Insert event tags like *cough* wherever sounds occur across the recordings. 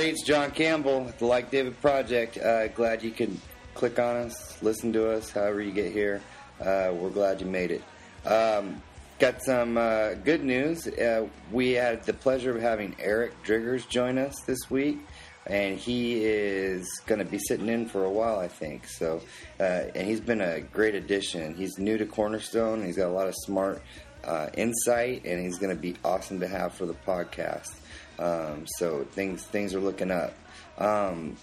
everybody, it's John Campbell with the Like David Project. Uh, glad you could click on us, listen to us, however you get here. Uh, we're glad you made it. Um, got some uh, good news. Uh, we had the pleasure of having Eric Driggers join us this week, and he is going to be sitting in for a while, I think. So, uh, and he's been a great addition. He's new to Cornerstone. He's got a lot of smart uh, insight, and he's going to be awesome to have for the podcast. Um, so things things are looking up. Um,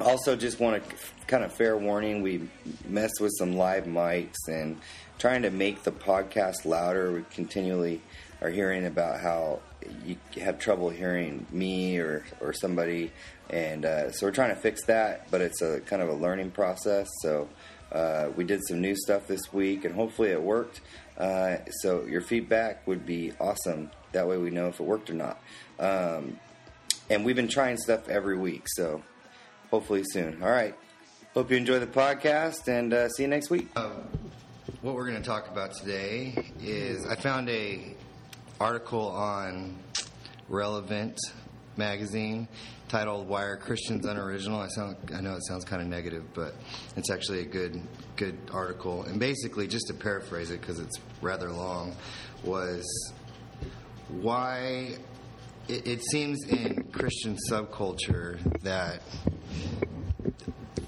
also, just want to kind of fair warning: we messed with some live mics and trying to make the podcast louder. We continually are hearing about how you have trouble hearing me or or somebody, and uh, so we're trying to fix that. But it's a kind of a learning process. So uh, we did some new stuff this week, and hopefully it worked. Uh, so your feedback would be awesome. That way we know if it worked or not. Um, and we've been trying stuff every week, so hopefully soon. All right. Hope you enjoy the podcast and uh, see you next week. what we're going to talk about today is I found a article on Relevant magazine titled "Why Are Christians Unoriginal?" I sound I know it sounds kind of negative, but it's actually a good good article. And basically, just to paraphrase it because it's rather long, was why it, it seems in Christian subculture that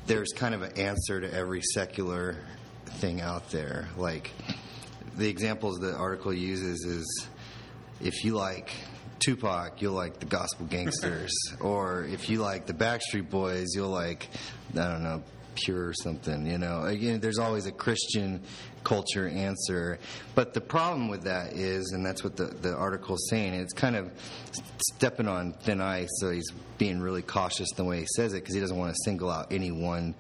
there's kind of an answer to every secular thing out there. Like the examples the article uses is if you like Tupac, you'll like the Gospel Gangstaz, *laughs* or if you like the Backstreet Boys, you'll like I don't know Pure or something. You know, again, there's always a Christian culture answer, but the problem with that is, and that's what the the article's saying, it's kind of stepping on thin ice. So he's being really cautious the way he says it because he doesn't want to single out any one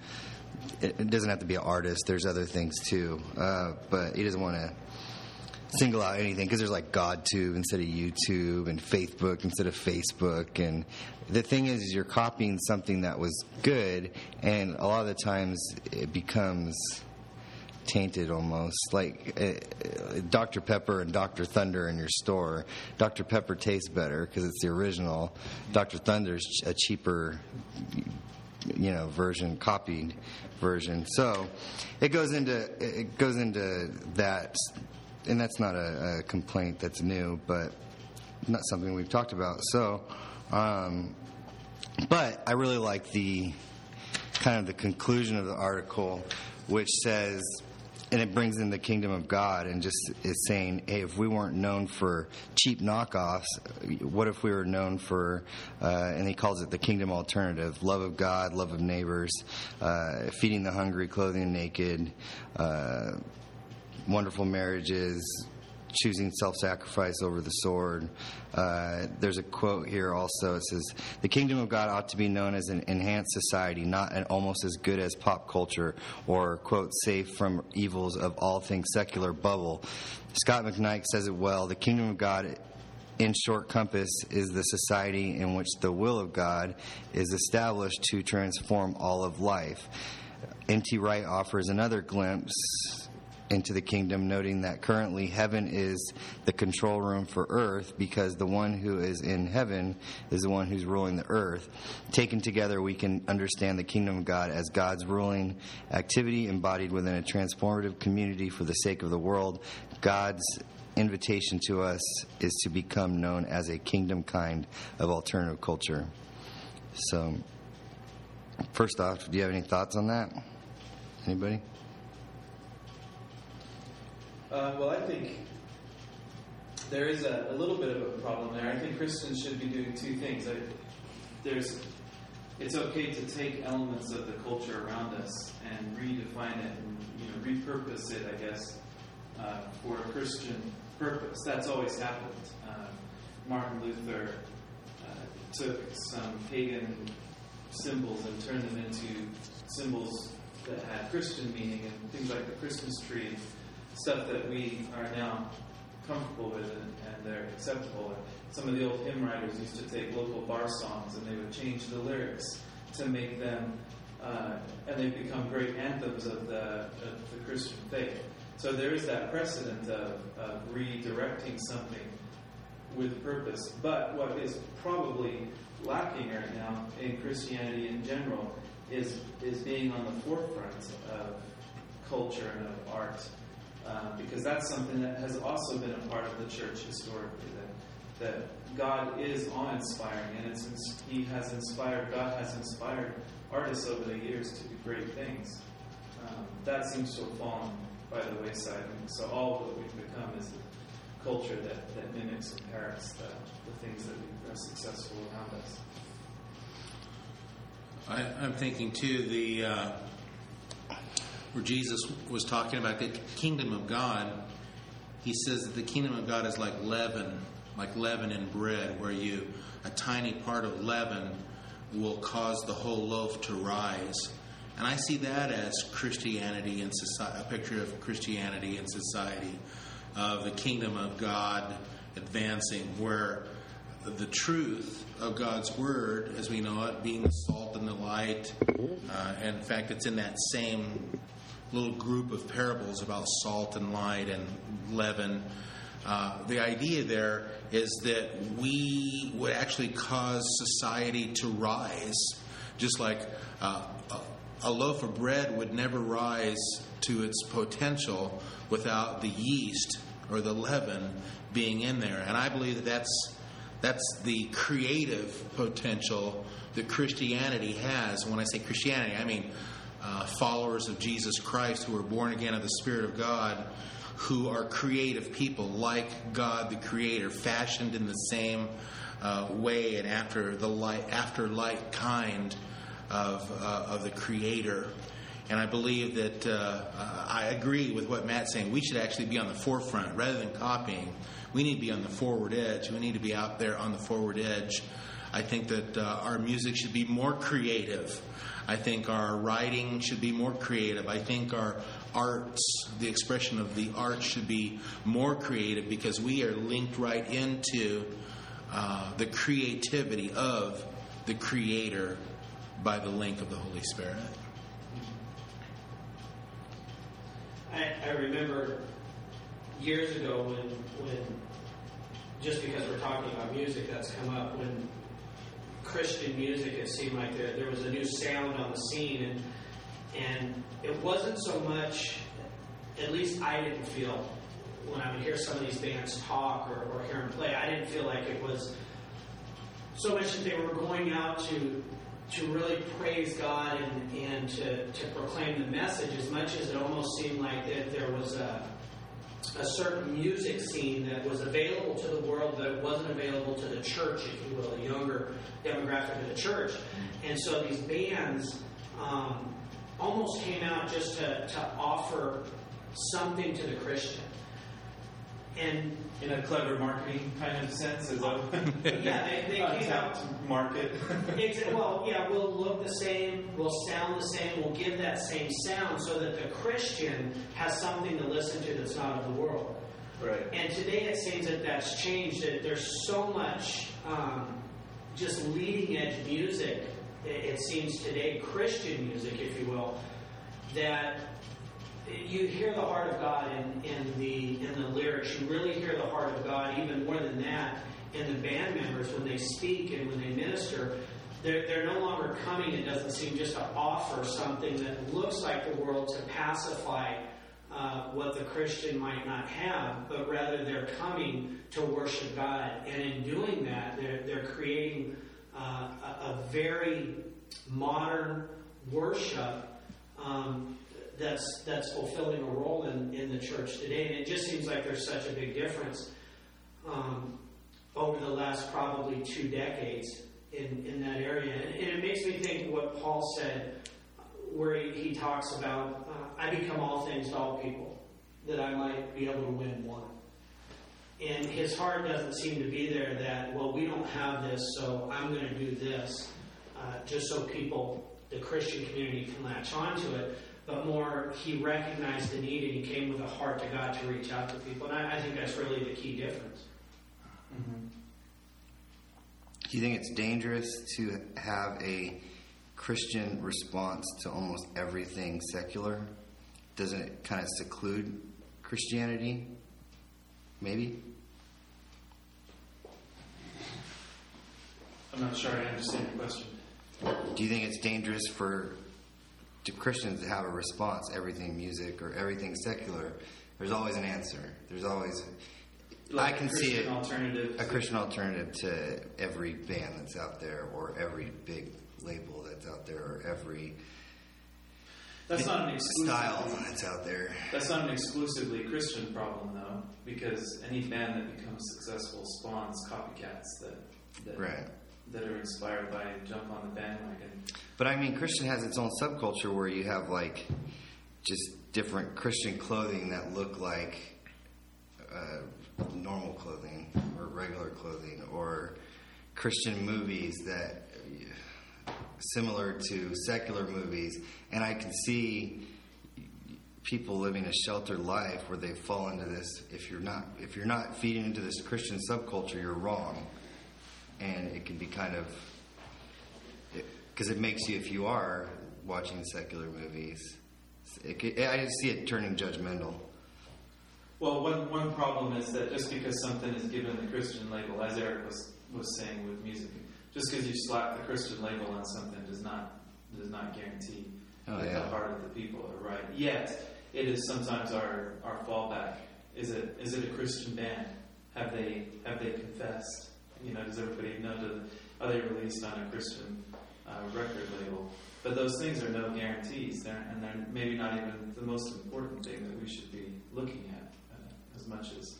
it, it doesn't have to be an artist. There's other things too, uh, but he doesn't want to single out anything because there's like GodTube instead of YouTube and Faithbook instead of Facebook. And the thing is, is you're copying something that was good, and a lot of the times it becomes tainted almost like uh, uh, Dr. Pepper and Dr. Thunder in your store. Dr. Pepper tastes better because it's the original. Dr. Thunder's a cheaper you know version copied version so it goes into it goes into that and that's not a, a complaint that's new but not something we've talked about so um, but i really like the kind of the conclusion of the article which says and it brings in the kingdom of God and just is saying, hey, if we weren't known for cheap knockoffs, what if we were known for, uh, and he calls it the kingdom alternative love of God, love of neighbors, uh, feeding the hungry, clothing the naked, uh, wonderful marriages, choosing self sacrifice over the sword. Uh, there's a quote here also. It says, The kingdom of God ought to be known as an enhanced society, not an almost as good as pop culture, or, quote, safe from evils of all things secular bubble. Scot McKnight says it well the kingdom of God. In short compass, is the society in which the will of God is established to transform all of life. N.T. Wright offers another glimpse into the kingdom, noting that currently heaven is the control room for earth because the one who is in heaven is the one who's ruling the earth. Taken together, we can understand the kingdom of God as God's ruling activity embodied within a transformative community for the sake of the world. God's invitation to us is to become known as a kingdom kind of alternative culture. So, first off, do you have any thoughts on that? Anybody? Uh, well, I think there is a, a, little bit of a problem there. I think Christians should be doing two things. I, there's, it's okay to take elements of the culture around us and redefine it and you know repurpose it, I guess, uh, for a Christian purpose. That's always happened. Uh, Martin Luther uh, took some pagan symbols and turned them into symbols that had Christian meaning and things like the Christmas tree and stuff that we are now comfortable with and, and they're acceptable. And some of the old hymn writers used to take local bar songs and they would change the lyrics to make them, uh, and they've become great anthems of the, of the Christian faith. So there is that precedent of, of redirecting something with purpose. But what is probably lacking right now in Christianity in general is is being on the forefront of culture and of art, uh, because that's something that has also been a part of the church historically. That that God is awe-inspiring, and it's He has inspired. God has inspired artists over the years to do great things. Um, that seems to have fallen by the wayside, and so all of what we've become is a culture that, that mimics and parrots the, the things that are successful around us. I, I'm thinking too the uh, where Jesus was talking about the kingdom of God. He says that the kingdom of God is like leaven, like leaven in bread, where you a tiny part of leaven will cause the whole loaf to rise. And I see that as Christianity in society, a picture of Christianity in society, of the kingdom of God advancing, where the truth of God's word, as we know it, being the salt and the light. Uh, and in fact, it's in that same little group of parables about salt and light and leaven. Uh, the idea there is that we would actually cause society to rise, just like uh, a, loaf of bread would never rise to its potential without the yeast or the leaven being in there. And I believe that that's that's the creative potential that Christianity has. When I say Christianity, I mean uh, followers of Jesus Christ who are born again of the Spirit of God, who are creative people like God the Creator, fashioned in the same uh, way and after the light, after light kind of uh, of the Creator. And I believe that uh, I agree with what Matt's saying. We should actually be on the forefront rather than copying. We need to be on the forward edge. We need to be out there on the forward edge. I think that uh, our music should be more creative. I think our writing should be more creative. I think our arts, the expression of the arts, should be more creative because we are linked right into uh, the creativity of the Creator by the link of the Holy Spirit. I, I remember years ago when, when, just because we're talking about music, that's come up, when Christian music, it seemed like there, there was a new sound on the scene, and, and it wasn't so much, at least I didn't feel, when I would hear some of these bands talk or, or hear them play, I didn't feel like it was so much that they were going out to to really praise God and, and to, to proclaim the message as much as it almost seemed like that there was a, a certain music scene that was available to the world that wasn't available to the church, if you will, a younger demographic of the church. And so these bands um, almost came out just to, to offer something to the Christian. And In a clever marketing kind of sense, is that *laughs* yeah, they, they came out untapped market? Exa- well, yeah, we'll look the same, we'll sound the same, we'll give that same sound so that the Christian has something to listen to that's not of the world. right. And today it seems that that's changed. That there's so much um, just leading edge music. It, it seems today, Christian music, if you will, that you hear the heart of God in, in the in the lyrics. You really hear the heart of God, even more than that, in the band members when they speak and when they minister. They're, they're no longer coming, it doesn't seem, just to offer something that looks like the world to pacify uh, what the Christian might not have, but rather they're coming to worship God. And in doing that, they're, they're creating uh, a, a very modern worship um, that's, that's fulfilling a role in, in the church today. And it just seems like there's such a big difference um, over the last probably two decades in, in that area. And, and it makes me think what Paul said, where he, he talks about, uh, I become all things to all people, that I might be able to win one. And his heart doesn't seem to be there that, well, we don't have this, so I'm going to do this uh, just so people the Christian community can latch onto it, but more he recognized the need and he came with a heart to God to reach out to people. And I, I think that's really the key difference. Do you think it's dangerous to have a Christian response to almost everything secular? Doesn't it kind of seclude Christianity? Maybe? I'm not sure I understand your question. Do you think it's dangerous for to Christians to have a response, everything music or everything secular? There's always an answer. There's always Like I can see it alternative. a Christian alternative to every band that's out there or every big label that's out there or every That's not an style that's out there. That's not an exclusively Christian problem, though, because any band that becomes successful spawns copycats that that, Right. That are inspired by jump on the bandwagon. But I mean, Christian has its own subculture where you have like just different Christian clothing that look like uh, normal clothing or regular clothing, or Christian movies that similar to secular movies, and I can see people living a sheltered life where they fall into this. If you're not, if you're not feeding into this Christian subculture, you're wrong, and it can be kind of because it makes you, if you are watching secular movies, it, could- I just see it turning judgmental. Well, one one problem is that just because something is given the Christian label, as Eric was was saying with music, just because you slap the Christian label on something does not does not guarantee Oh, that yeah. the heart of the people are right. Yet, it is sometimes our our fallback. Is it is it a Christian band? Have they have they confessed? You know, does everybody know? Do, are they released on a Christian uh, record label? But those things are no guarantees, they're, and they're maybe not even the most important thing that we should be looking at uh, as much as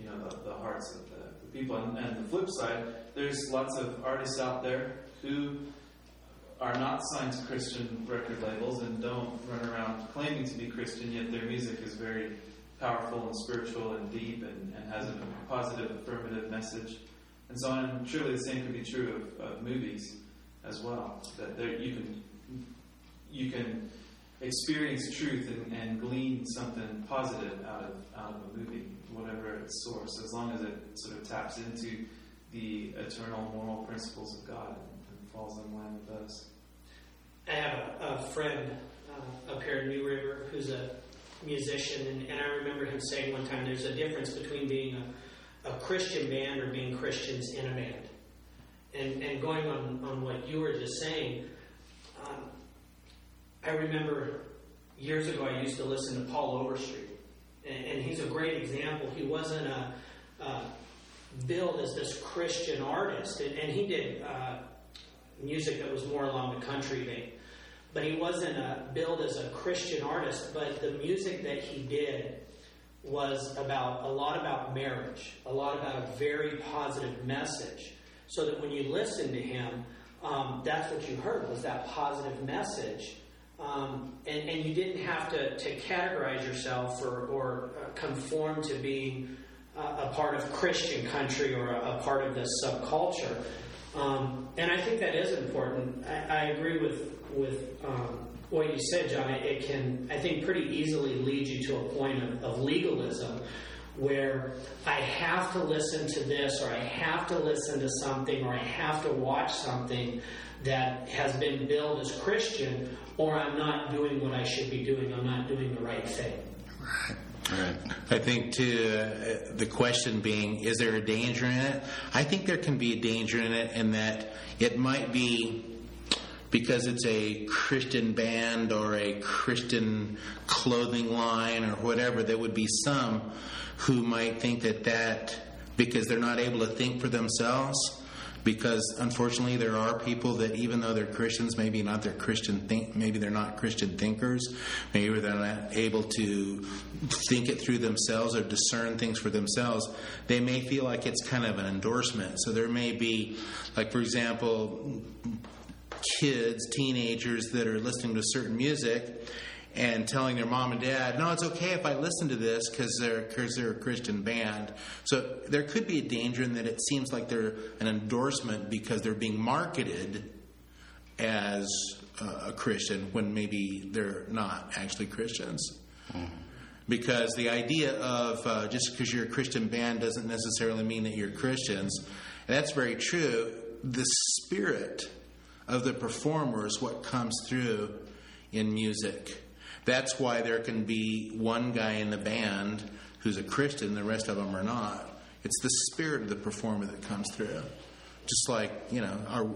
you know the, the hearts of the, the people. And, and the flip side, there's lots of artists out there who are not signed to Christian record labels and don't run around claiming to be Christian, yet their music is very powerful and spiritual and deep and, and has a positive, affirmative message. And so. And surely the same could be true of, of movies as well. That there, you can you can experience truth and, and glean something positive out of out of a movie, whatever its source, as long as it sort of taps into the eternal moral principles of God and, and falls in line with those. I have a, a friend uh, up here in New River who's a musician, and, and I remember him saying one time there's a difference between being a, a Christian band or being Christians in a band. And, and going on, on what you were just saying, um, I remember years ago I used to listen to Paul Overstreet, and, and he's a great example. He wasn't a, uh, billed as this Christian artist, and, and he did uh, music that was more along the country vein. But he wasn't uh, billed as a Christian artist, but the music that he did was about a lot about marriage, a lot about a very positive message. So that when you listen to him, um, that's what you heard was that positive message. Um, and, and you didn't have to, to categorize yourself or, or uh, conform to being uh, a part of Christian country or a, a part of this subculture. Um, and I think that is important. I, I agree with with um, what you said, John. It, can, I think, pretty easily lead you to a point of, of legalism where I have to listen to this, or I have to listen to something, or I have to watch something that has been billed as Christian, or I'm not doing what I should be doing. I'm not doing the right thing. Right. I think too, uh, the question being, is there a danger in it? I think there can be a danger in it, in that it might be because it's a Christian band or a Christian clothing line or whatever. There would be some who might think that that because they're not able to think for themselves. Because unfortunately, there are people that even though they're Christians, maybe not they're Christian think, maybe they're not Christian thinkers, maybe they're not able to think it through themselves or discern things for themselves. They may feel like it's kind of an endorsement. So there may be, like for example, kids, teenagers that are listening to certain music and telling their mom and dad, "No, it's okay if I listen to this because they're because they're a Christian band." So there could be a danger in that it seems like they're an endorsement because they're being marketed as a Christian when maybe they're not actually Christians. Because the idea of uh, just because you're a Christian band doesn't necessarily mean that you're Christians. And that's very true. The spirit of the performer is what comes through in music. That's why there can be one guy in the band who's a Christian, the rest of them are not. It's the spirit of the performer that comes through. Just like, you know, our,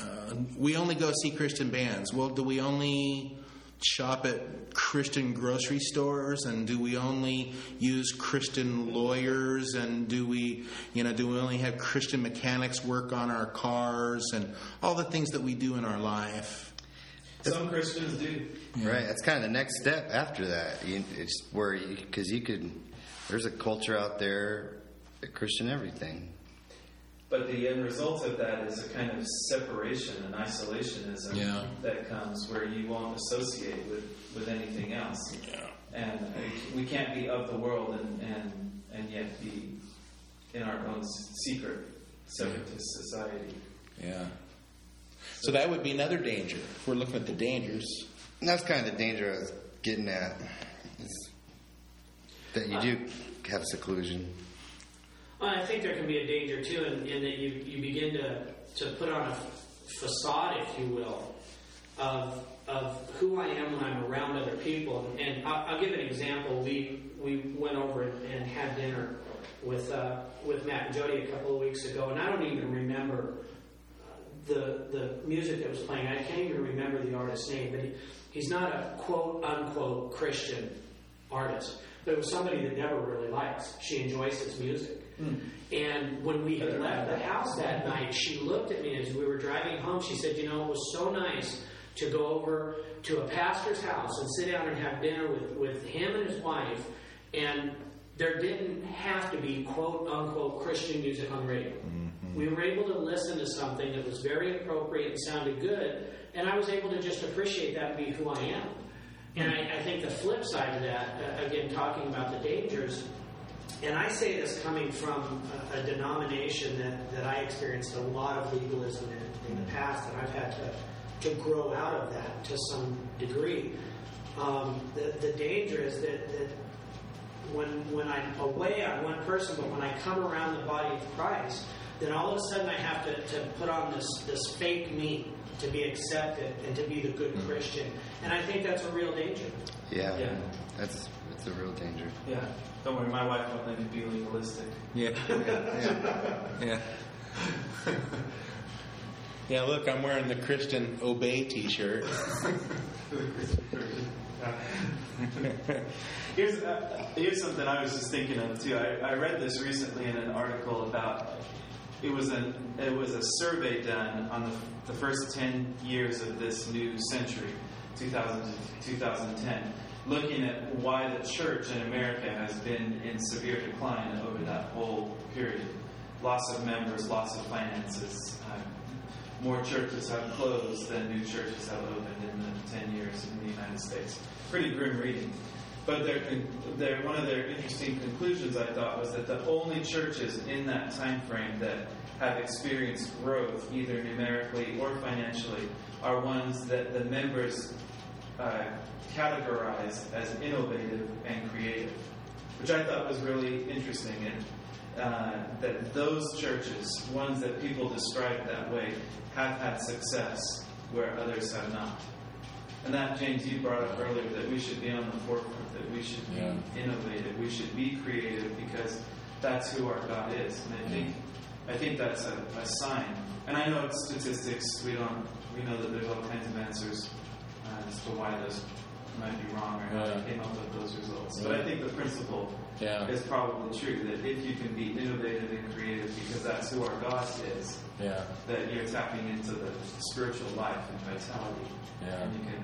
uh, we only go see Christian bands. Well, do we only shop at Christian grocery stores and do we only use Christian lawyers and do we you know do we only have Christian mechanics work on our cars and all the things that we do in our life Some Christians do. Right. That's kind of the next step after that. You, it's where because you, could. There's a culture out there, that Christian everything. But the end result of that is a kind of separation and isolationism Yeah. that comes where you won't associate with, with anything else. yeah And we can't be of the world and, and, and yet be in our own secret separatist society. yeah so that would be another danger if we're looking at the dangers And that's kind of the danger I was getting at. Is that you uh, do have seclusion. Well, I think there can be a danger too, in, in that you, you begin to, to put on a facade, if you will, of, of who I am when I'm around other people. And I'll, I'll give an example. We, we went over and, had dinner with, uh, with Matt and Jody a couple of weeks ago, and I don't even remember the, the music that was playing. I can't even remember the artist's name, but he, he's not a quote unquote Christian artist. But it was somebody that never really likes. She enjoys his music. Mm. And when we had left the house that night, she looked at me as we were driving home. She said, You know, it was so nice to go over to a pastor's house and sit down and have dinner with, with him and his wife. And there didn't have to be quote unquote Christian music on the radio. Mm-hmm. We were able to listen to something that was very appropriate and sounded good. And I was able to just appreciate that and be who I am. And hmm. I, I think the flip side of that, uh, again, talking about the dangers, and I say this coming from a, a denomination that, that I experienced a lot of legalism in, in the past, and I've had to, to grow out of that to some degree. Um, the, the danger is that, that when, when I'm away on one person, but when I come around the body of Christ, then all of a sudden I have to, to put on this, this fake me to be accepted and to be the good Christian. And I think that's a real danger. Yeah. Yeah. That's that's a real danger. Yeah. Don't worry, my wife won't let me be legalistic. yeah yeah *laughs* yeah yeah look I'm wearing the Christian obey t-shirt *laughs* *laughs* here's, uh, here's something I was just thinking of too. I, I read this recently in an article about it was an it was a survey done on the, the first 10 years of this new century, 2000 to 2010, looking at why the church in America has been in severe decline over that whole period. Loss of members, loss of finances. Uh, more churches have closed than new churches have opened in the 10 years in the United States. Pretty grim reading. But their, their, one of their interesting conclusions, I thought, was that the only churches in that time frame that have experienced growth, either numerically or financially, are ones that the members uh, categorized as innovative and creative, which I thought was really interesting. And uh, that those churches, ones that people describe that way, have had success where others have not. And that, James, you brought up earlier that we should be on the forefront, that we should be Yeah. innovative, we should be creative because that's who our God is. And I think, I think that's a, a sign. And I know it's statistics. We don't. We know that there's all kinds of answers uh, as to why those might be wrong or how Yeah. they came up with those results. But I think the principle Yeah. is probably true that if you can be innovative and creative because that's who our God is, yeah that you're tapping into the spiritual life and vitality, Yeah. and you can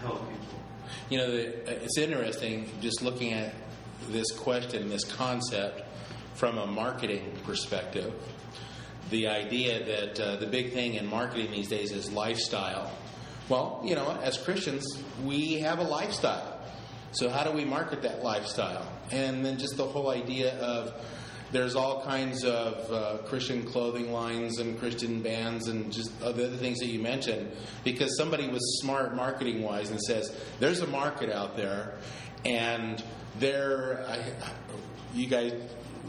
help people. You know, the, it's interesting just looking at this question, this concept from a marketing perspective. The idea that uh, the big thing in marketing these days is lifestyle. Well, you know, as Christians, we have a lifestyle. So, how do we market that lifestyle? And then just the whole idea of there's all kinds of uh, Christian clothing lines and Christian bands and just other things that you mentioned because somebody was smart marketing wise and says there's a market out there and there you guys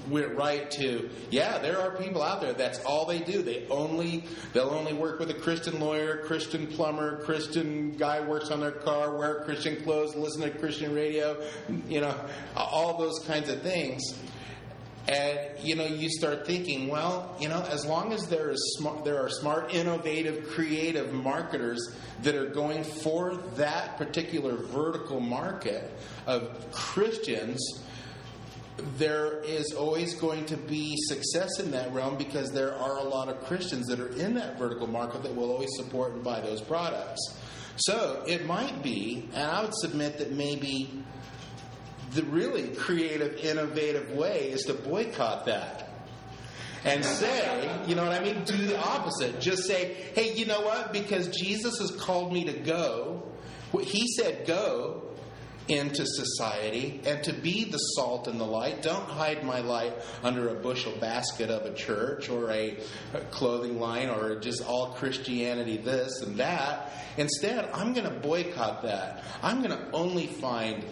went right to yeah there are people out there. That's all they do. They only they'll only work with a christian lawyer christian plumber christian guy works on their car wear christian clothes listen to christian radio you know all those kinds of things. And you know you start thinking well you know as long as there is smart, there are smart innovative creative marketers that are going for that particular vertical market of christians there is always going to be success in that realm because there are a lot of Christians that are in that vertical market that will always support and buy those products. So it might be, and I would submit that maybe the really creative, innovative way is to boycott that. And say, you know what I mean? Do the opposite. Just say, hey, you know what? Because Jesus has called me to go, he said go, into society and to be the salt and the light. Don't hide my light under a bushel basket of a church or a, clothing line or just all Christianity this and that. Instead, I'm going to boycott that. I'm going to only find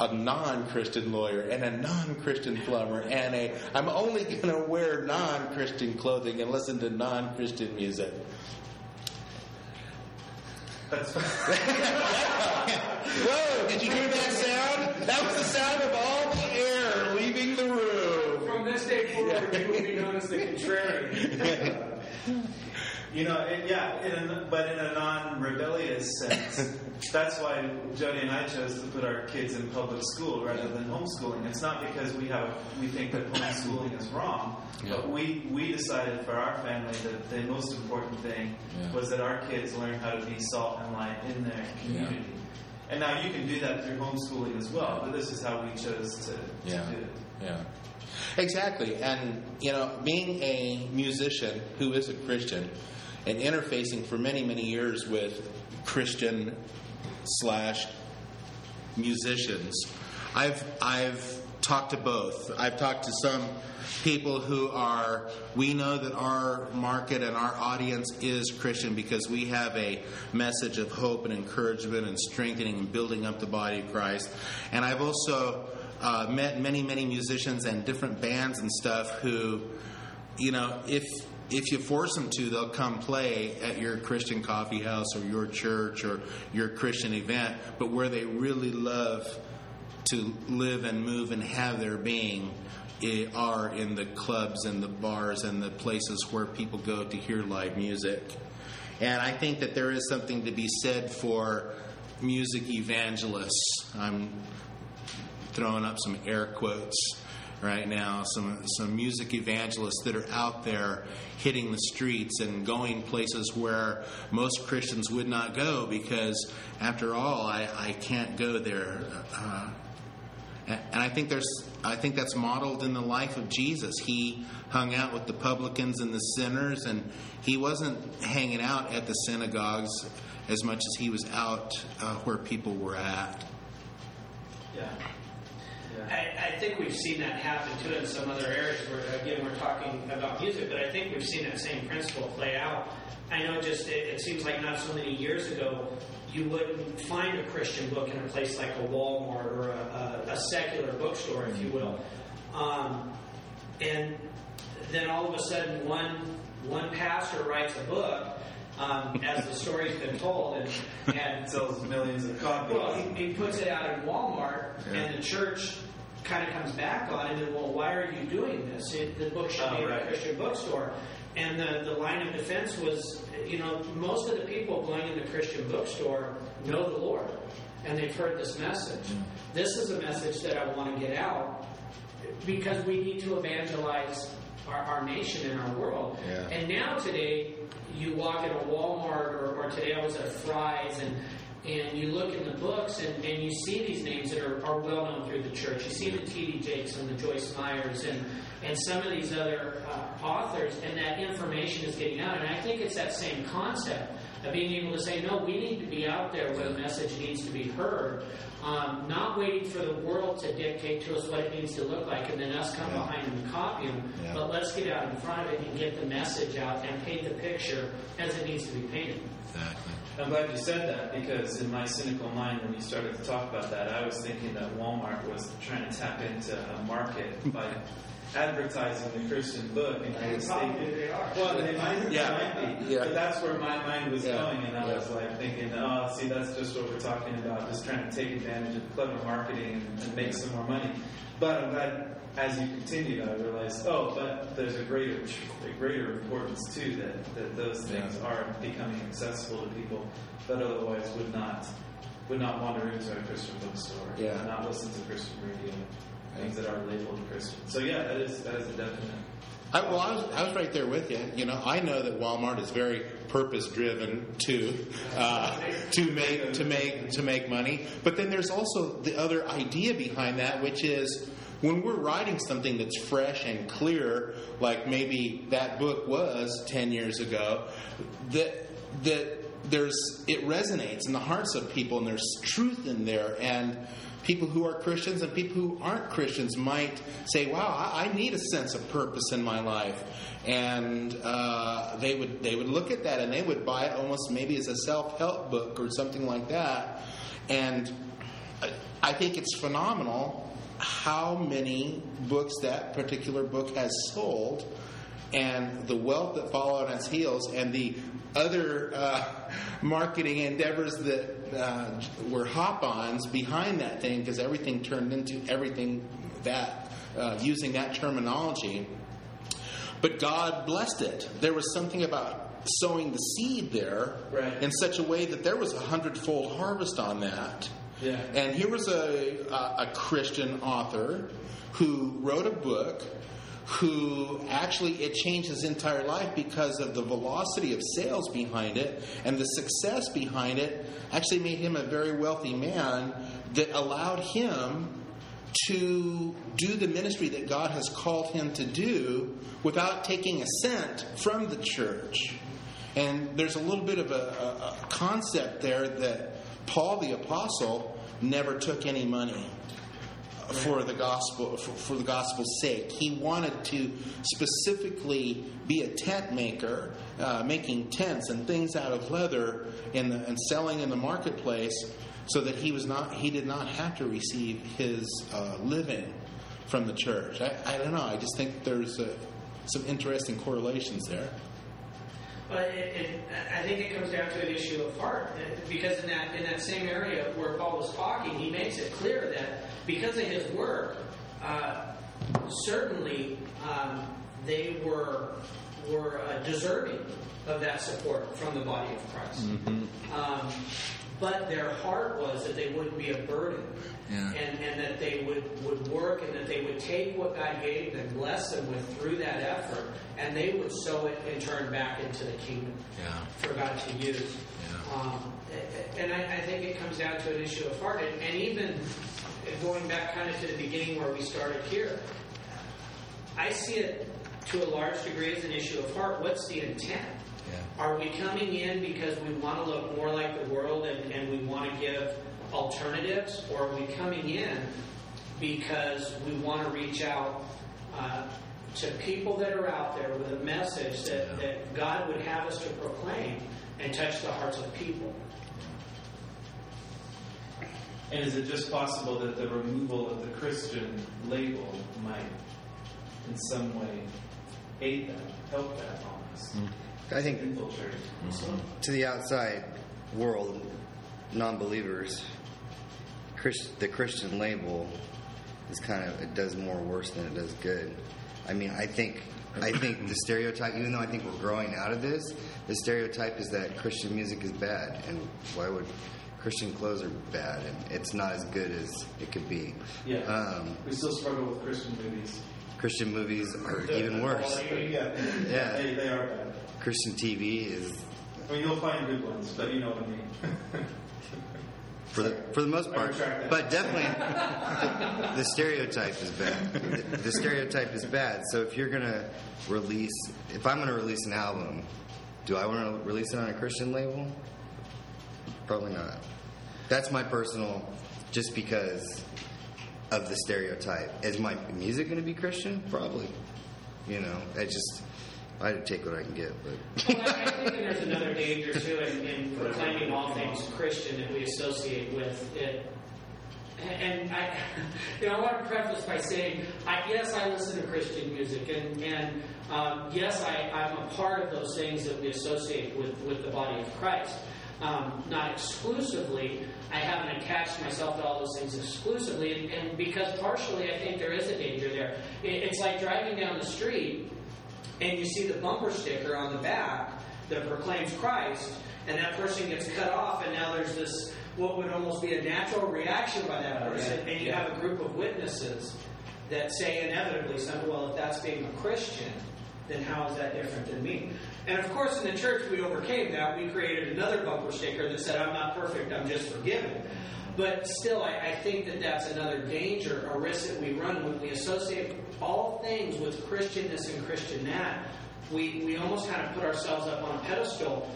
a non-Christian lawyer and a non-Christian plumber and a I'm only going to wear non-Christian clothing and listen to non-Christian music. That's *laughs* Whoa, did you hear that sound? That was the sound of all the air leaving the room. From this day forward, you will be known as the contrarian. *laughs* You know, it, yeah, in a, but in a non-rebellious sense. *laughs* That's why Jody and I chose to put our kids in public school rather than homeschooling. It's not because we have we think that homeschooling is wrong, but we we decided for our family that the most important thing Yeah. was that our kids learn how to be salt and light in their community. And now you can do that through homeschooling as well, but this is how we chose to, to do it. Yeah. Exactly. And, you know, being a musician who is a Christian and interfacing for many, many years with Christian slash musicians, I've, I've talked to both. I've talked to some people who are, we know that our market and our audience is Christian because we have a message of hope and encouragement and strengthening and building up the body of Christ. And I've also uh, met many, many musicians and different bands and stuff who, you know, if if you force them to, they'll come play at your Christian coffee house or your church or your Christian event. But where they really love to live and move and have their being are in the clubs and the bars and the places where people go to hear live music. And I think that there is something to be said for music evangelists. I'm throwing up some air quotes right now. Some some music evangelists that are out there hitting the streets and going places where most Christians would not go because, after all, I, I can't go there. Uh, and I think there's, I think that's modeled in the life of Jesus. He hung out with the publicans and the sinners, and he wasn't hanging out at the synagogues as much as he was out uh, where people were at. Yeah. Yeah. I, I think we've seen that happen too in some other areas where, again, we're talking about music, but I think we've seen that same principle play out. I know just it, it seems like not so many years ago, you wouldn't find a Christian book in a place like a Walmart or a, a, a secular bookstore, if you will. Um, and then all of a sudden, one one pastor writes a book, um, as the story's been told, and, and *laughs* sells millions of copies. well, he, he puts it out in Walmart, and the church kind of comes back on him and, well, why are you doing this? It, the book should Oh, be in right. a Christian bookstore. And the, the line of defense was, you know, most of the people going in the Christian bookstore know the Lord, and they've heard this message. Mm-hmm. This is a message that I want to get out because we need to evangelize our, our nation and our world. Yeah. And now today, you walk in a Walmart or, or today I was at Fry's and and you look in the books and, and you see these names that are, are well known through the church. You see the T.D. Jakes and the Joyce Meyers and, and some of these other uh, authors, and that information is getting out. And I think it's that same concept. of being able to say, no, we need to be out there where the message needs to be heard, um, not waiting for the world to dictate to us what it needs to look like, and then us come Yeah. behind and copy them. Yeah. But let's get out in front of it and get the message out and paint the picture as it needs to be painted. Exactly. I'm glad you said that because in my cynical mind, when you started to talk about that, I was thinking that Walmart was trying to tap into a market by advertising the Christian book, and I was thinking, they are. well, they might, they might be, Yeah. but that's where my mind was Yeah. going, and I Yeah. was like thinking, oh, see, that's just what we're talking about, just trying to take advantage of clever marketing and, and make some more money. But I'm glad. As you continued, I realized, oh, but there's a greater, a greater importance too that, that those things Yeah. are becoming accessible to people that otherwise would not would not wander into a Christian bookstore, Yeah. not listen to Christian radio, things that are labeled Christian. So yeah, that is that is a definite. I, well, I was, I was right there with you. You know, I know that Walmart is very purpose driven to uh, to make to make to make money. But then there's also the other idea behind that, which is when we're writing something that's fresh and clear, like maybe that book was ten years ago, that that there's it resonates in the hearts of people, and there's truth in there, and people who are Christians and people who aren't Christians might say, "Wow, I, need a sense of purpose in my life," and uh, they would they would look at that and they would buy it almost maybe as a self help book or something like that. And I think it's phenomenal how many books that particular book has sold and the wealth that followed on its heels and the other uh, *laughs* marketing endeavors that uh, were hop-ons behind that thing because everything turned into everything that uh, using that terminology. But god blessed it. There was something about sowing the seed there Right. in such a way that there was a hundredfold harvest on that And here was a, a, a Christian author who wrote a book who actually it changed his entire life because of the velocity of sales behind it and the success behind it actually made him a very wealthy man that allowed him to do the ministry that God has called him to do without taking a cent from the church. And there's a little bit of a, a concept there that Paul the apostle never took any money for the gospel for, for the gospel's sake. He wanted to specifically be a tent maker, uh, making tents and things out of leather in the, and selling in the marketplace, so that he was not he did not have to receive his uh, living from the church. I, I don't know. I just think there's a, some interesting correlations there. But it, it, I think it comes down to an issue of heart, because in that in that same area where Paul was talking, he makes it clear that because of his work, uh, certainly um, they were were uh, deserving of that support from the body of Christ. Um, but their heart was that they wouldn't be a burden, Yeah. and, and that they would, would work, and that they would take what God gave them, bless them with through that effort, and they would sow it and turn back into the kingdom Yeah. for God to use. Yeah. Um, and I, I think it comes down to an issue of heart. And, and even going back kind of to the beginning where we started here, I see it to a large degree as an issue of heart. What's the intent? Are we coming in because we want to look more like the world and, and we want to give alternatives? Or are we coming in because we want to reach out uh, to people that are out there with a message that, that God would have us to proclaim and touch the hearts of people? And is it just possible that the removal of the Christian label might, in some way, aid that, help that almost, I think to the outside world, non-believers, Christ, the Christian label is kind of it does more worse than it does good. I mean, I think I think the stereotype, even though I think we're growing out of this, the stereotype is that Christian music is bad, and why would Christian clothes are bad, and it's not as good as it could be. Yeah. Um, we still struggle with Christian movies. Christian movies are even worse. Yeah, Yeah. They, they are bad. Christian TV is, I mean, you'll find good ones, but you know what I mean. for the for the most part, but definitely the stereotype is bad. The, the stereotype is bad. So if you're gonna release, if I'm gonna release an album, Do I want to release it on a Christian label? Probably not. That's my personal, just because of the stereotype. Is my music going to be Christian? Probably. You know, I just, I take what I can get, but. *laughs* Well, I think there's another danger too in, in proclaiming all things Christian that we associate with it. And I, *laughs* you know, I want to preface by saying, I, yes, I listen to Christian music, and, and um, yes, I, I'm a part of those things that we associate with, with the body of Christ. Um, not exclusively. I haven't attached myself to all those things exclusively, and, and because partially I think there is a danger there. It, it's like driving down the street and you see the bumper sticker on the back that proclaims Christ, and that person gets cut off, and now there's this what would almost be a natural reaction by that oh, person, and you have a group of witnesses that say inevitably, something, well, if that's being a Christian, then how is that different than me? And of course, in the church, we overcame that. We created another bumper sticker that said, I'm not perfect, I'm just forgiven. But still, I, I think that that's another danger, a risk that we run when we associate all things with Christianness and Christian that. We, we almost kind of put ourselves up on a pedestal,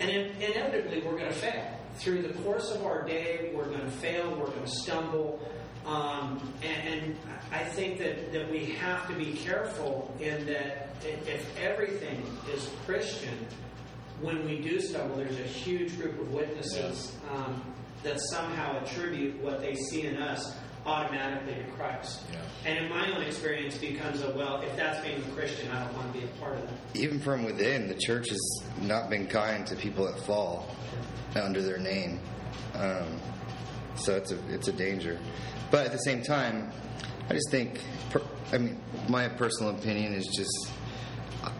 and in, inevitably, we're going to fail. Through the course of our day, we're going to fail, we're going to stumble. Um, and, and I think that, that we have to be careful in that if everything is Christian, when we do stumble, there's a huge group of witnesses um, that somehow attribute what they see in us automatically to Christ. Yeah. And in my own experience, becomes a well, if that's being a Christian, I don't want to be a part of that. even from within, the church has not been kind to people that fall under their name. Um, so it's a it's a danger. But at the same time, I just think, per, I mean, my personal opinion is just,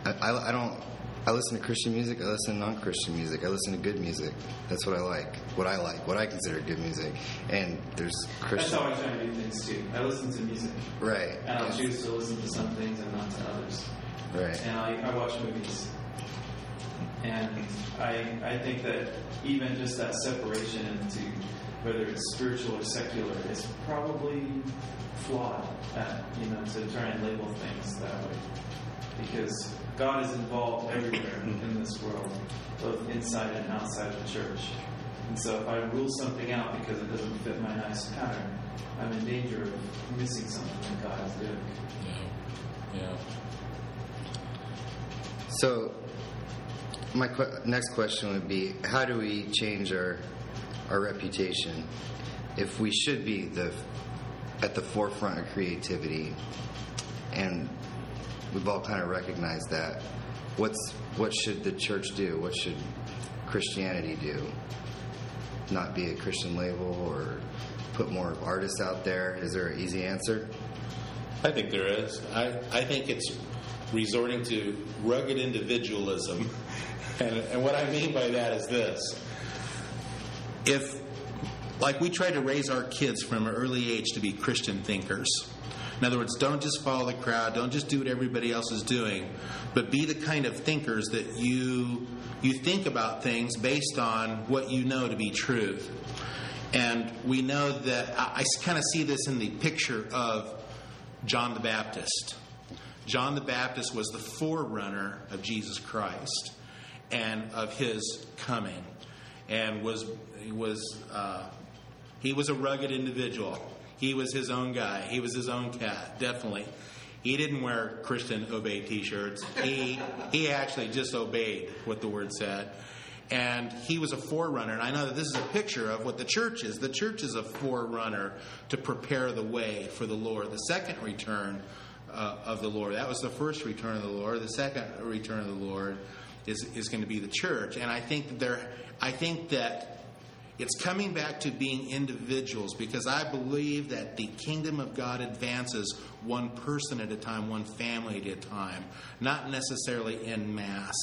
I, I, I don't. I listen to Christian music. I listen to non-Christian music. I listen to good music. That's what I like. What I like. What I consider good music. And there's That's Christian. how I try to do things too. I listen to music, Right. and I'll choose to listen to some things and not to others. Right. And I, I watch movies, and I I think that even just that separation into whether it's spiritual or secular is probably flawed. At, you know, to try and label things that way, because God is involved everywhere mm-hmm. in this world, both inside and outside the church. And so if I rule something out because it doesn't fit my nice pattern, I'm in danger of missing something that God is doing. Yeah. Yeah. So, my que- next question would be: How do we change our our reputation if we should be the at the forefront of creativity, and we've all kind of recognized that? What's what should the church do? What should Christianity do? Not be a Christian label or put more artists out there? Is there an easy answer? I think there is. I, I think it's resorting to rugged individualism. *laughs* And, and what I mean by that is this. If, like, we try to raise our kids from an early age to be Christian thinkers. In other words, don't just follow the crowd, don't just do what everybody else is doing, but be the kind of thinkers that you you think about things based on what you know to be truth. And we know that I, I kind of see this in the picture of John the Baptist. John the Baptist was the forerunner of Jesus Christ and of his coming, and was was uh, he was a rugged individual. He was his own guy. He was his own cat, definitely. He didn't wear Christian obey T-shirts. He he actually just obeyed what the word said, and he was a forerunner. And I know that this is a picture of what the church is. The church is a forerunner to prepare the way for the Lord. The second return uh, of the Lord. That was the first return of the Lord. The second return of the Lord is is going to be the church. And I think that there. I think that it's coming back to being individuals because I believe that the kingdom of God advances one person at a time, one family at a time, not necessarily in mass.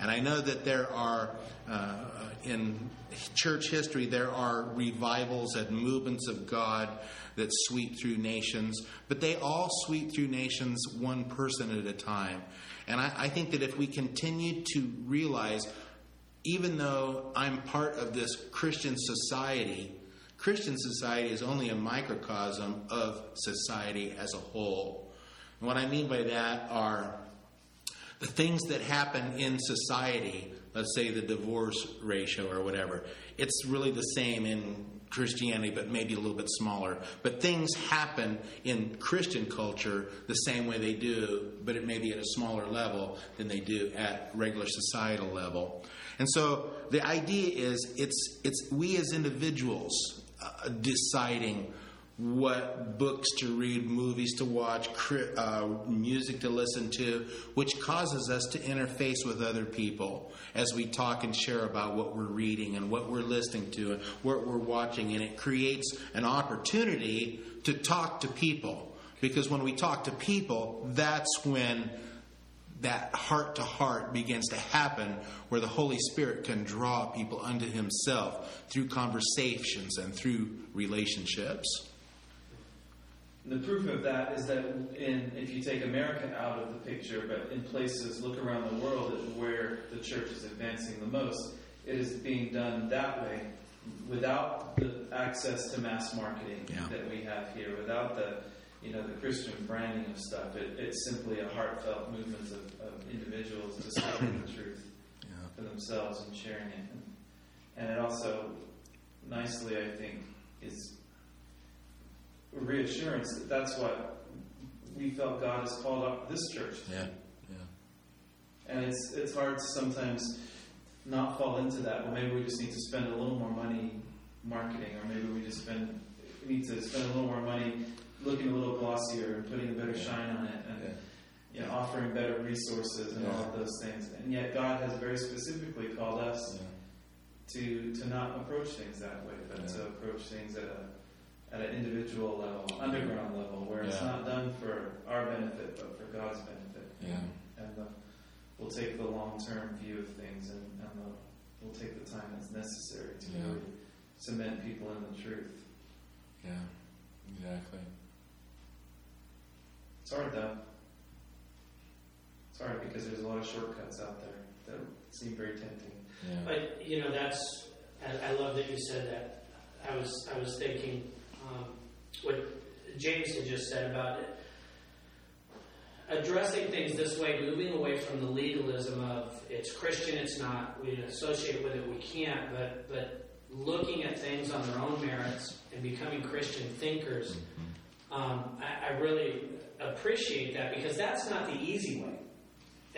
And I know that there are, uh, in church history, there are revivals and movements of God that sweep through nations, but they all sweep through nations one person at a time. And I, I think that if we continue to realize even though I'm part of this Christian society, Christian society is only a microcosm of society as a whole. And what I mean by that are the things that happen in society, let's say the divorce ratio or whatever, it's really the same in Christianity, but maybe a little bit smaller. But things happen in Christian culture the same way they do, but it may be at a smaller level than they do at regular societal level. And so the idea is it's, it's we as individuals uh, deciding what books to read, movies to watch, cri- uh, music to listen to, which causes us to interface with other people as we talk and share about what we're reading and what we're listening to and what we're watching. And it creates an opportunity to talk to people. Because when we talk to people, that's when that heart to heart begins to happen where the Holy Spirit can draw people unto Himself through conversations and through relationships. The proof of that is that in, if you take America out of the picture, but in places, look around the world at where the church is advancing the most, it is being done that way without the access to mass marketing Yeah. that we have here, without the you know the Christian branding of stuff. It, it's simply a heartfelt movement of, of individuals discovering the truth for themselves and sharing it. And, and it also nicely, I think, is reassurance that that's what we felt God has called up this church. to. Yeah, yeah, And it's it's hard to sometimes not fall into that. Well, maybe we just need to spend a little more money marketing, or maybe we just spend need to spend a little more money looking a little glossier and putting a better shine on it, and Yeah. you know, offering better resources and all of those things. And yet, God has very specifically called us to to not approach things that way, but to approach things at a at an individual level, underground level, where it's not done for our benefit, but for God's benefit. yeah, And the, we'll take the long term view of things, and, and the, we'll take the time that's necessary to really cement people in the truth. yeah, exactly. It's hard though. It's hard because there's a lot of shortcuts out there that seem very tempting. Yeah, But you know, that's I, I love that you said that. I was I was thinking um, what James had just said about it. Addressing things this way, moving away from the legalism of it's Christian, it's not, we associate with it, we can't, but but looking at things on their own merits and becoming Christian thinkers. Um, I, I really appreciate that because that's not the easy way.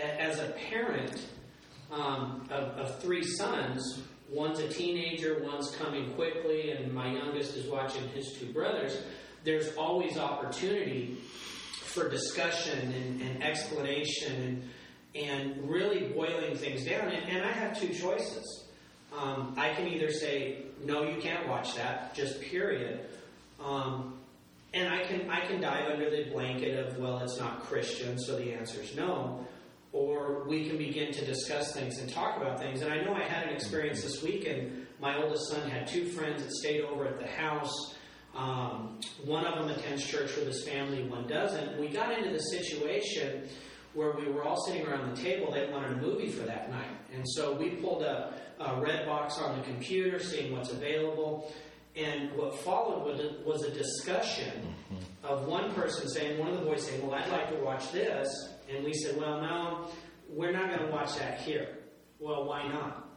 As a parent, um, of, of three sons. One's a teenager, one's coming quickly, and my youngest is watching his two brothers. There's always opportunity for discussion and, and explanation and, and really boiling things down. And, and I have two choices. Um, I can either say, no, you can't watch that, just period. Um, and I can I can dive under the blanket of well, it's not Christian, so the answer is no. Or we can begin to discuss things and talk about things. And I know I had an experience this week, and my oldest son had two friends that stayed over at the house. Um, one of them attends church with his family, one doesn't. We got into the situation where we were all sitting around the table. They wanted a movie for that night, and so we pulled a, a Redbox on the computer, seeing what's available. And what followed was a, was a discussion mm-hmm. of one person saying, one of the boys saying, Well, I'd like to watch this. And we said, Well, no, we're not going to watch that here. Well, why not?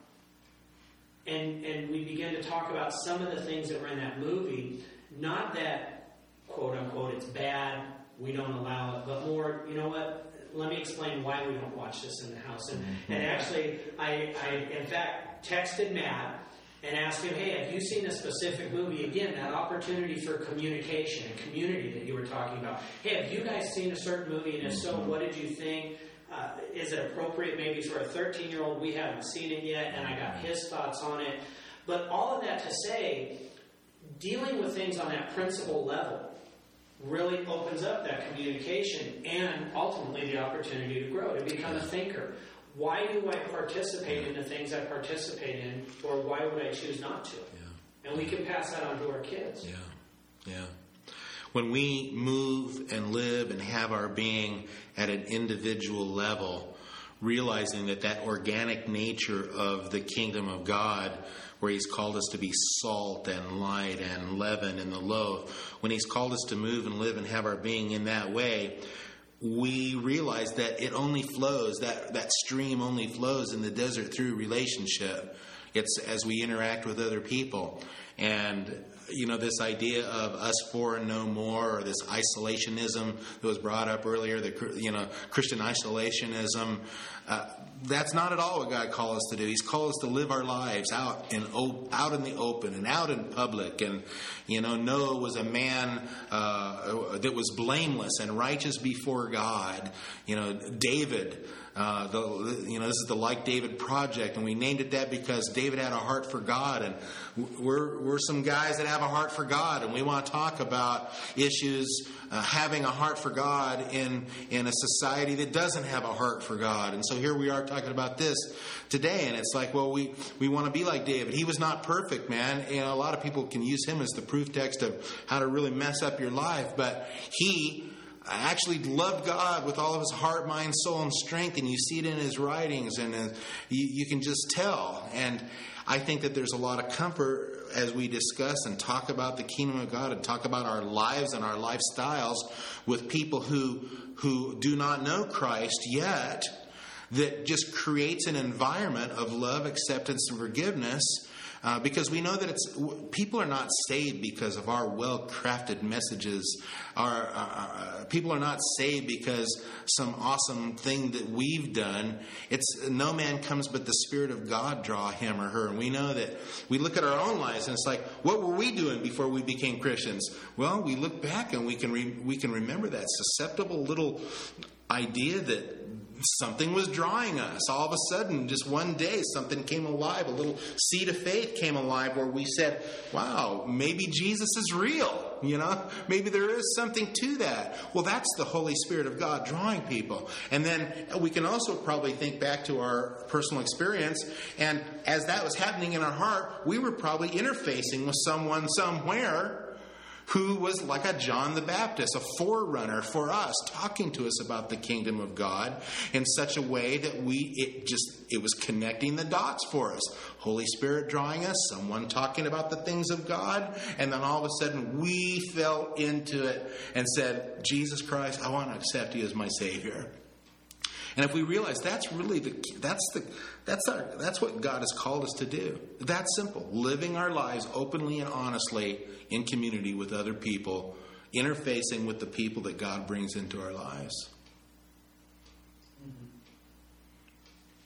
And, and we began to talk about some of the things that were in that movie. Not that, quote unquote, it's bad, we don't allow it, but more, you know what? Let me explain why we don't watch this in the house. And, and mm-hmm. actually, I, I, in fact, texted Matt and asked him, hey, have you seen a specific movie? Again, that opportunity for communication and community that you were talking about. Hey, have you guys seen a certain movie? And if so, what did you think? Uh, is it appropriate maybe for a 13 year old? We haven't seen it yet, and I got his thoughts on it. But all of that to say, dealing with things on that principle level really opens up that communication and ultimately the opportunity to grow, to become a thinker. Why do I participate in the things I participate in, or why would I choose not to? And we can pass that on to our kids. Yeah, yeah. When we move and live and have our being at an individual level, realizing that that organic nature of the kingdom of God, where He's called us to be salt and light and leaven in the loaf, when He's called us to move and live and have our being in that way, we realize that it only flows that that stream only flows in the desert through relationship. It's as we interact with other people, and you know this idea of us four and no more, or this isolationism that was brought up earlier. The you know Christian isolationism. Uh, that's not at all what God called us to do. He's called us to live our lives out in o- out in the open and out in public. And you know, Noah was a man uh, that was blameless and righteous before God. You know, David. Uh, the, you know, this is the Like David project, and we named it that because David had a heart for God, and we're we're some guys that have a heart for God, and we want to talk about issues uh, having a heart for God in in a society that doesn't have a heart for God. And so here we are talking about this today, and it's like, well, we we want to be like David. He was not perfect, man. and a lot of people can use him as the proof text of how to really mess up your life, but he actually loved God with all of his heart, mind, soul, and strength, and you see it in his writings, and uh, you, you can just tell. And I think that there's a lot of comfort as we discuss and talk about the kingdom of God and talk about our lives and our lifestyles with people who who do not know Christ yet. That just creates an environment of love, acceptance, and forgiveness uh, because we know that it's people are not saved because of our well-crafted messages. Our uh, uh, people are not saved because some awesome thing that we've done. It's no man comes but the Spirit of God draw him or her, and we know that we look at our own lives and it's like, what were we doing before we became Christians? Well, we look back and we can re- we can remember that susceptible little idea that something was drawing us. All of a sudden, just one day, something came alive. A little seed of faith came alive where we said, wow, maybe Jesus is real. You know, maybe there is something to that. Well, that's the Holy Spirit of God drawing people. And then we can also probably think back to our personal experience. And as that was happening in our heart, we were probably interfacing with someone somewhere who was like a John the Baptist, a forerunner for us, talking to us about the kingdom of God in such a way that we it just it was connecting the dots for us. Holy Spirit drawing us, someone talking about the things of God, and then all of a sudden we fell into it and said, Jesus Christ, I want to accept you as my Savior. And if we realize that's really the that's the that's our that's what God has called us to do. That's simple. Living our lives openly and honestly in community with other people, interfacing with the people that God brings into our lives.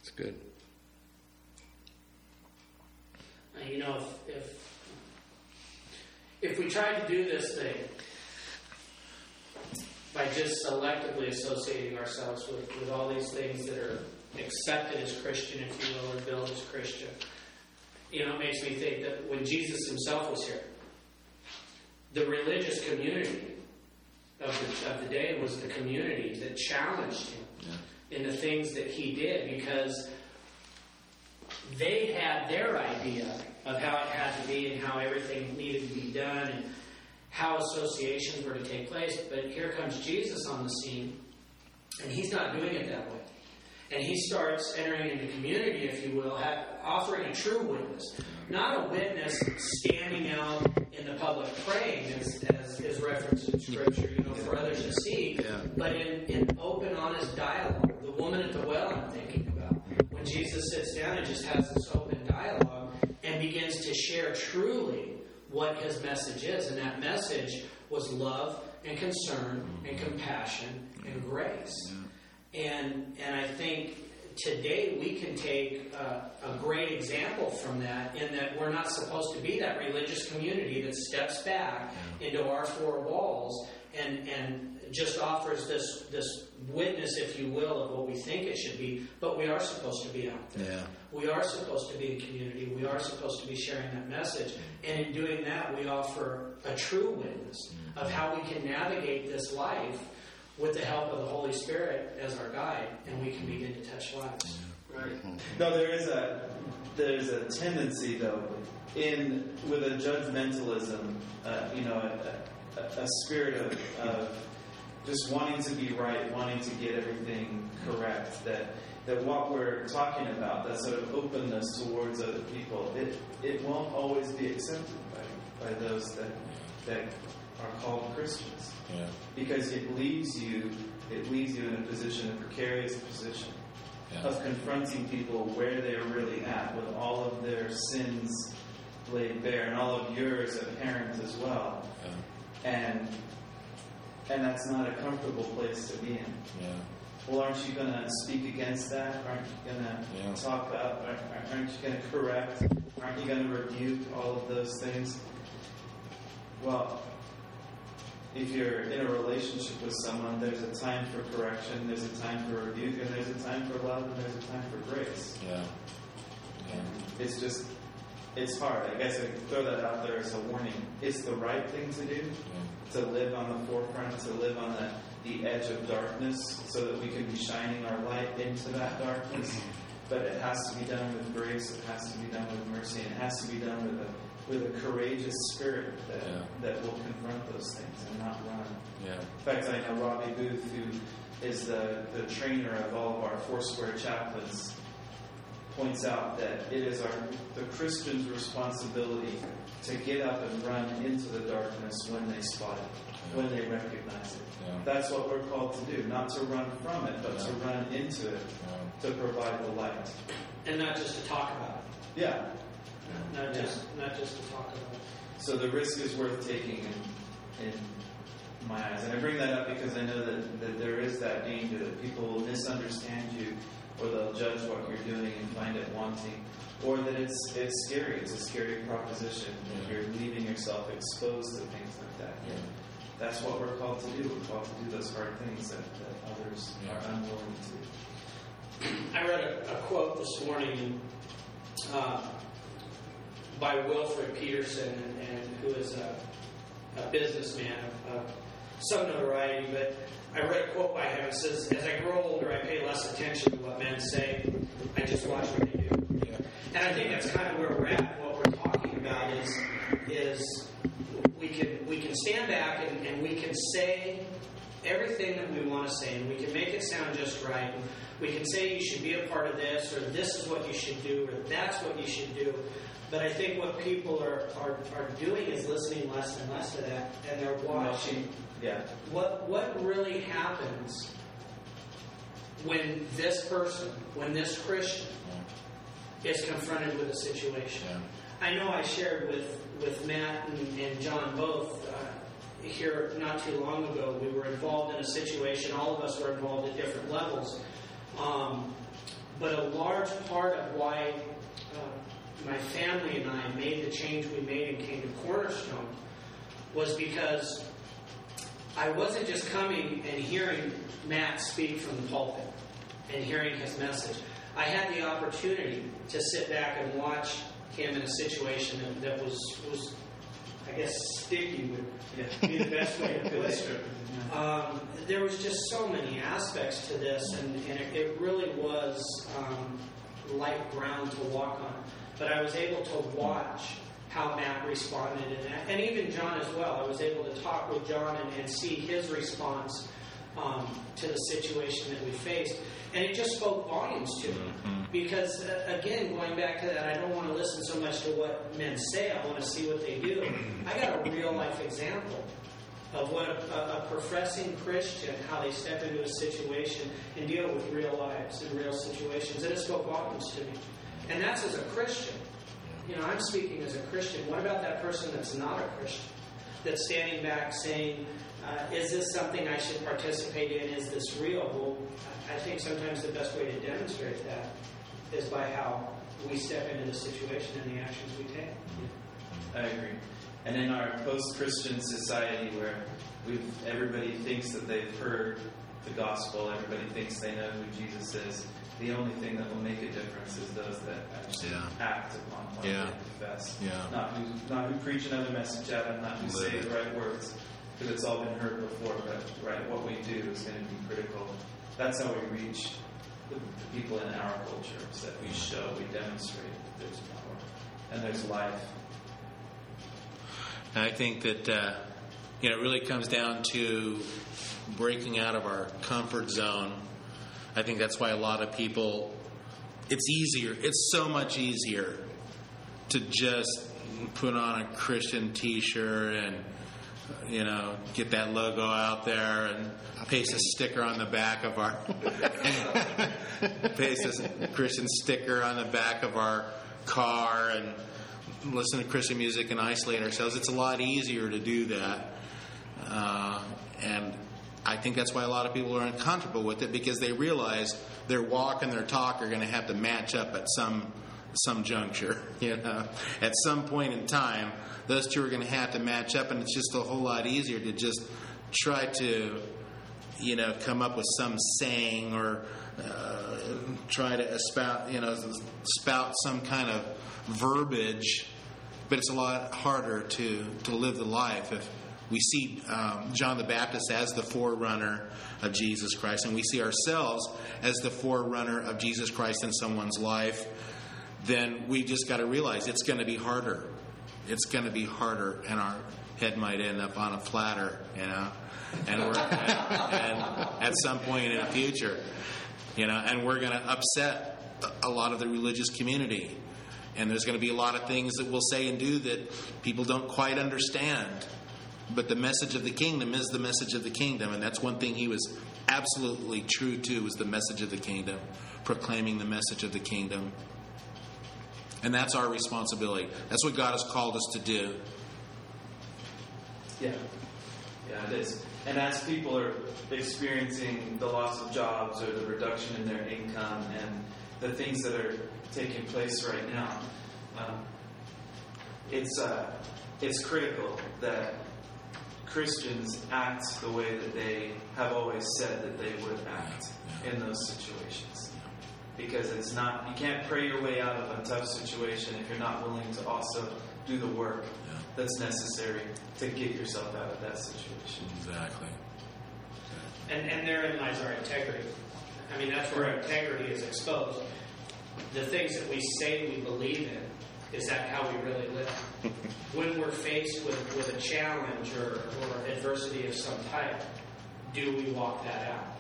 It's good. You know, if, if if we tried to do this thing by just selectively associating ourselves with, with all these things that are accepted as Christian, if you will, or billed as Christian, you know, it makes me think that when Jesus himself was here, the religious community of the, of the day was the community that challenged him in the things that he did because they had their idea of how it had to be and how everything needed to be done and how associations were to take place. But here comes Jesus on the scene, and he's not doing it that way. And he starts entering into community, if you will, ha- offering a true witness. Not a witness standing out in the public praying, as, as is referenced in Scripture, you know, for others to see, Yeah. but in, in open, honest dialogue. The woman at the well, I'm thinking about. When Jesus sits down and just has this open dialogue and begins to share truly what his message is. And that message was love and concern and mm-hmm. compassion and mm-hmm. grace. And, and I think today we can take a, a great example from that in that we're not supposed to be that religious community that steps back into our four walls and, and just offers this, this witness, if you will, of what we think it should be, but we are supposed to be out there. Yeah. We are supposed to be in community. We are supposed to be sharing that message. And in doing that, we offer a true witness mm-hmm. of how we can navigate this life with the help of the Holy Spirit as our guide, and we can mm-hmm. begin to touch lives. Right. Mm-hmm. No, there is a there's a tendency though in with a judgmentalism, uh, you know, a, a, a spirit of, of just wanting to be right, wanting to get everything correct. That that what we're talking about, that sort of openness towards other people, it it won't always be accepted by by those that that are called Christians Yeah. because it leaves you it leaves you in a position, a precarious position, Yeah. of confronting people where they're really at with all of their sins laid bare and all of yours apparent as well. Yeah. And and that's not a comfortable place to be in. Yeah. Well, aren't you going to speak against that? Aren't you going to Yeah. talk up? Aren't, aren't you going to correct? Aren't you going to rebuke all of those things? Well, if you're in a relationship with someone, there's a time for correction, there's a time for rebuke, and there's a time for love, and there's a time for grace. Yeah. Yeah. It's just, it's hard. I guess I throw that out there as a warning. It's the right thing to do mm-hmm. to live on the forefront, to live on the, the edge of darkness, so that we can be shining our light into that darkness. Mm-hmm. But it has to be done with grace, it has to be done with mercy, and it has to be done with a, with a courageous spirit that, Yeah. that will confront those things and not run. Yeah. In fact, I know Robbie Booth, who is the, the trainer of all of our Foursquare chaplains, points out that it is our the Christian's responsibility to get up and run into the darkness when they spot it, when they recognize it. Yeah. That's what we're called to do, not to run from it, but to run into it, Yeah. to provide the light. And not just to talk about it. Yeah. it. Not just not just to talk about it. So the risk is worth taking in, in my eyes. And I bring that up because I know that, that there is that danger that people will misunderstand you or they'll judge what you're doing and find it wanting. Or that it's it's scary. It's a scary proposition. If Yeah. you're leaving yourself exposed to things like that. Yeah. That's what we're called to do. We're called to do those hard things that, that others Yeah. are unwilling to. I read a, a quote this morning uh, by Wilferd Peterson, and, and who is a, a businessman of, of some notoriety. But I read a quote by him. It says, "As I grow older, I pay less attention to what men say. I just watch what they do." Yeah. And I think that's kind of where we're at. What we're talking about is is we can we can stand back and, and we can say everything that we want to say, and we can make it sound just right. We can say you should be a part of this, or this is what you should do, or that's what you should do. But I think what people are, are, are doing is listening less and less to that, and they're watching Yeah. what what really happens when this person, when this Christian is confronted with a situation. Yeah. I know I shared with, with Matt and, and John both uh, here not too long ago. We were involved in a situation, all of us were involved at different levels. Um, but a large part of why uh, my family and I made the change we made and came to Cornerstone was because I wasn't just coming and hearing Matt speak from the pulpit and hearing his message. I had the opportunity to sit back and watch him in a situation that, that was, was, I guess, sticky would Yeah. be the best way to put it. *laughs* Um, there was just so many aspects to this, and, and it, it really was um, light ground to walk on. But I was able to watch how Matt responded, and, and even John as well. I was able to talk with John and, and see his response um, to the situation that we faced, and it just spoke volumes to me. Because uh, again, going back to that, I don't want to listen so much to what men say. I want to see what they do. I got a real life example of what a, a, a professing Christian, how they step into a situation and deal with real lives and real situations. And it spoke volumes to me. And that's as a Christian. You know, I'm speaking as a Christian. What about that person that's not a Christian? That's standing back saying, uh, is this something I should participate in? Is this real? Well, I think sometimes the best way to demonstrate that is by how we step into the situation and the actions we take. I agree. And in our post-Christian society, where everybody thinks that they've heard the gospel, everybody thinks they know who Jesus is. The only thing that will make a difference is those that actually Yeah. act upon what Yeah. they confess. Yeah. Not who, not who preach another message at them, not who Live say it. the right words, because it's all been heard before. But right, what we do is going to be critical. That's how we reach the, the people in our culture. Is that we show, we demonstrate that there's power and there's life. And I think that uh, you know it really comes down to breaking out of our comfort zone. I think that's why a lot of people. It's easier. It's so much easier to just put on a Christian T-shirt and you know, get that logo out there and paste a sticker on the back of our *laughs* paste a Christian sticker on the back of our car and listen to Christian music and isolate ourselves. It's a lot easier to do that, uh, and I think that's why a lot of people are uncomfortable with it because they realize their walk and their talk are going to have to match up at some some juncture. *laughs* You know, at some point in time, those two are going to have to match up, and it's just a whole lot easier to just try to, you know, come up with some saying or uh, try to spout, you know, spout some kind of verbiage. But it's a lot harder to to live the life if we see um, John the Baptist as the forerunner of Jesus Christ, and we see ourselves as the forerunner of Jesus Christ in someone's life then we just got to realize it's going to be harder. It's going to be harder, and our head might end up on a platter, you know. And we're and, and at some point in the future, you know, and we're going to upset a lot of the religious community. And there's going to be a lot of things that we'll say and do that people don't quite understand. But the message of the kingdom is the message of the kingdom, and that's one thing he was absolutely true to was the message of the kingdom, proclaiming the message of the kingdom. And that's our responsibility. That's what God has called us to do. Yeah, yeah, it is. And as people are experiencing the loss of jobs or the reduction in their income and the things that are taking place right now, um, it's uh, it's critical that Christians act the way that they have always said that they would act in those situations. Because it's not, you can't pray your way out of a tough situation if you're not willing to also do the work that's necessary to get yourself out of that situation. Exactly. And, and therein lies our integrity. I mean, that's where our integrity is exposed. The things that we say we believe in, is that how we really live? *laughs* when we're faced with, with a challenge or, or adversity of some type, do we walk that out?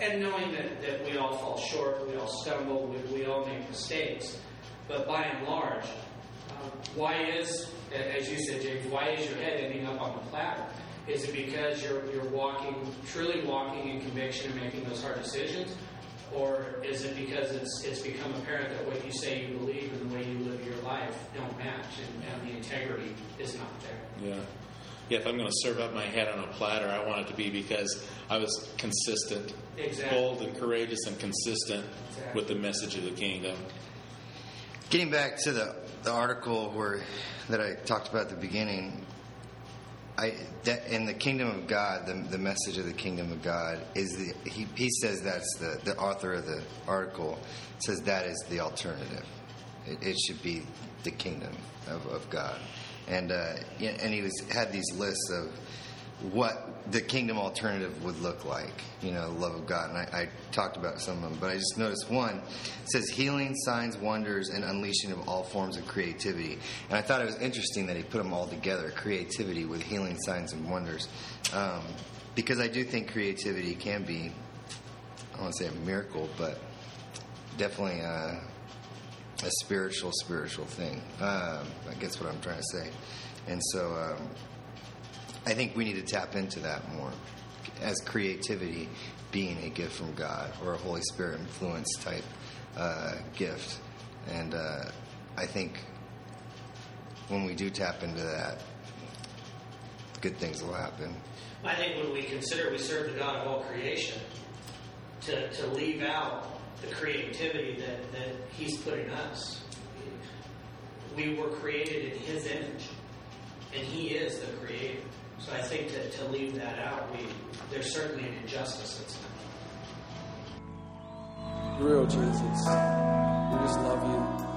And knowing that, that we all fall short, we all stumble, we, we all make mistakes, but by and large, um, why is, as you said, James, why is your head ending up on the platter? Is it because you're, you're walking, truly walking in conviction and making those hard decisions? Or is it because it's, it's become apparent that what you say you believe and the way you live your life don't match and, and the integrity is not there? Yeah. Yeah, if I'm going to serve up my head on a platter, I want it to be because I was consistent, Exactly. bold and courageous and consistent Exactly. with the message of the kingdom. Getting back to the, the article where that I talked about at the beginning, I that in the kingdom of God, the, the message of the kingdom of God is the he, he says that's the the author of the article says that is the alternative. It, it should be the kingdom of, of God, and uh, and he was had these lists of what the kingdom alternative would look like, you know, love of God. And I, I talked about some of them, but I just noticed one it says healing, signs, wonders, and unleashing of all forms of creativity. And I thought it was interesting that he put them all together creativity with healing, signs, and wonders. Um, because I do think creativity can be, I don't want to say a miracle, but definitely a, a spiritual, spiritual thing. Um, I guess what I'm trying to say. And so, um, I think we need to tap into that more as creativity being a gift from God or a Holy Spirit influence type uh, gift. And uh, I think when we do tap into that, good things will happen. I think when we consider we serve the God of all creation, to, to leave out the creativity that, that He's put in us, we were created in His image, and He is the Creator. So I think that to leave that out, we there's certainly an injustice that's Real Jesus. We just love you.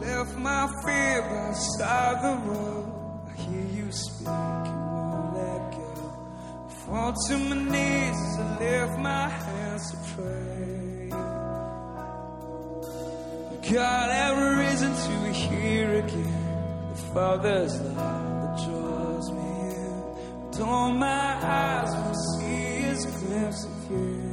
Left my fear beside the road. I hear you speak, you won't let go. I fall to my knees as I lift my hands to pray. God, every reason to hear again the Father's love that draws me in. But all my eyes will see is a glimpse of you.